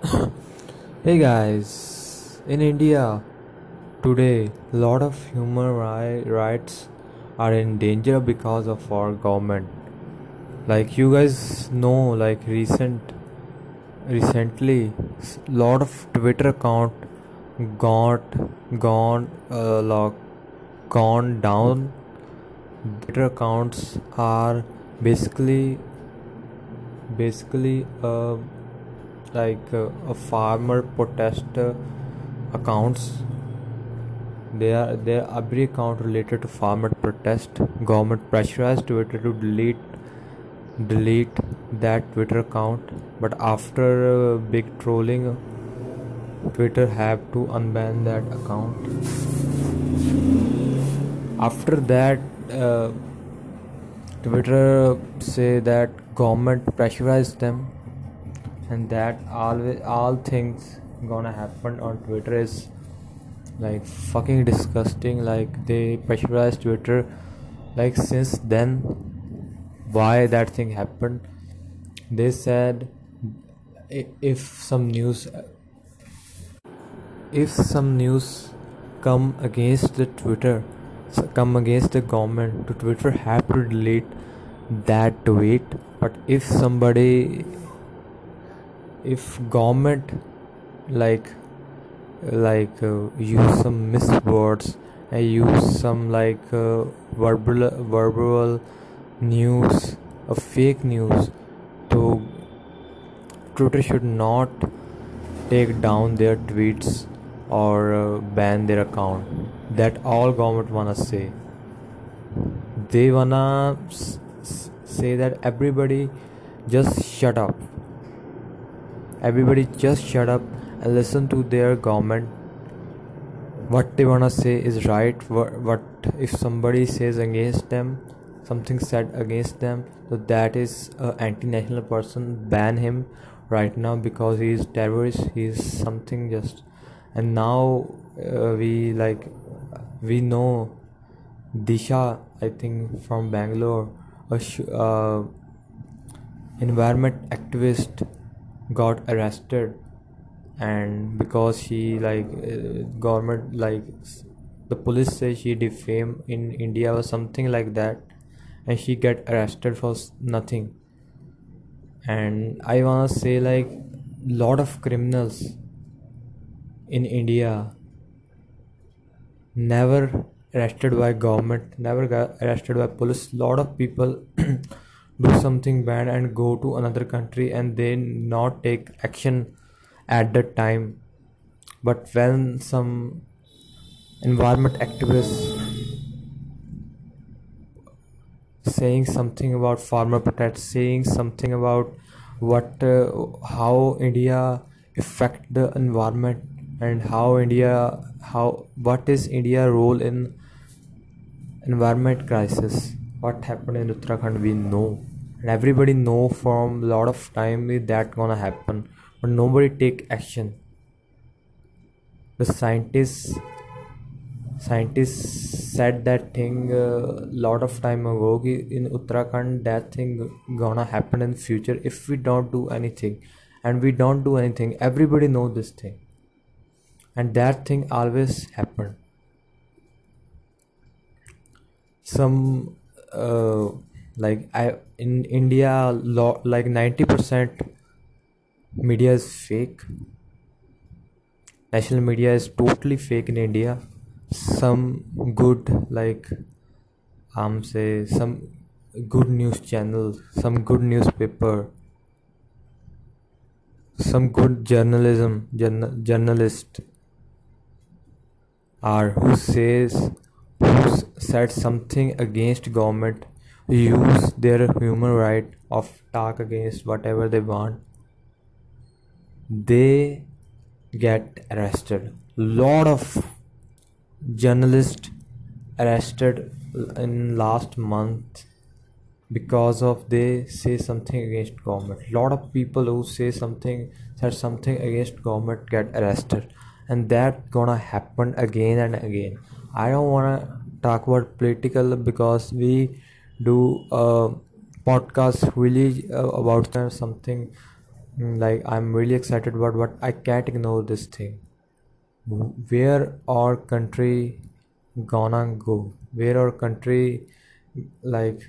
Hey guys, in India today, lot of human ri- rights are in danger because of our government. Like you guys know, like recent, recently, lot of Twitter account got gone, uh, like, gone down. Twitter accounts are basically, basically, uh, like uh, a farmer protest uh, accounts. They are they are every account related to farmer protest. Government pressurized twitter to delete delete that twitter account. But after uh, big trolling twitter have to unban that account. After that uh, twitter say that government pressurized them and that always all things gonna happen on twitter is like fucking disgusting. Like they pressurized twitter. Like since then why that thing happened? They said if some news if some news come against the twitter come against the government the twitter have to delete that tweet. But if somebody if government like like uh, use some miswords and use some like uh, verbal verbal news a fake news so twitter should not take down their tweets or uh, ban their account. That all government wanna say. They wanna s- s- say that everybody just shut up everybody just shut up and listen to their government. What they wanna say is right. What, if somebody says against them something said against them so that is a anti-national person ban him right now because he is terrorist he is something just. And now uh, we like we know disha i think from bangalore a sh- uh, environment activist got arrested and because she like uh, government like the police say she defame in india or something like that and she get arrested for nothing. And i want to say like lot of criminals in india never arrested by government never got arrested by police. Lot of people do something bad and go to another country and they not take action at that time. But when some environment activists saying something about farmer protest saying something about what uh, how india affect the environment and how india how what is india role in environment crisis what happened in uttarakhand we know. And everybody know from a lot of time that gonna happen. But nobody take action. The scientists scientists said that thing a lot of time ago in uttarakhand that thing gonna happen in future if we don't do anything. And we don't do anything. Everybody know this thing. And that thing always happen. Some uh, like i in india lo- like 90% media is fake. National media is totally fake in india. Some good like um say some good news channel some good newspaper some good journalism journal, journalist are who says who said something against government use their human right of talk against whatever they want. They get arrested. Lot of journalists arrested in last month because of they say something against government. Lot of people who say something said something against government get arrested. And that gonna happen again and again i don't wanna talk about political because we do a podcast really uh, about something Mm, like i'm really excited about but i can't ignore this thing. Where our country gonna go? Where our country like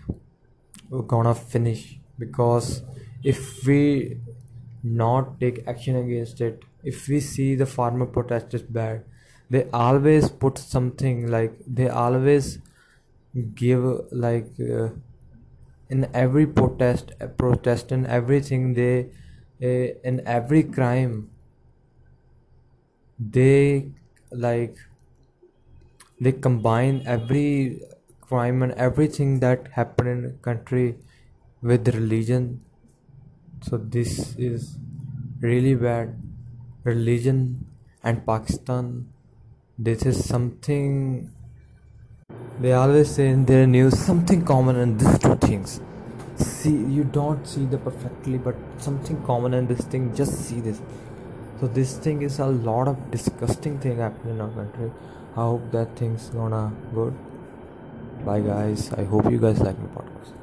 gonna finish? Because if we not take action against it if we see the farmer protest is bad they always put something like they always give like uh, in every protest protest and everything they uh, in every crime they like they combine every crime and everything that happened in country with religion. So this is really bad. Religion and pakistan this is something they always say in their news something common in these two things. See you don't see the perfectly but something common in this thing just see this. So this thing is a lot of disgusting thing happening in our country. I hope that thing's gonna good. Bye guys. I hope you guys like my podcast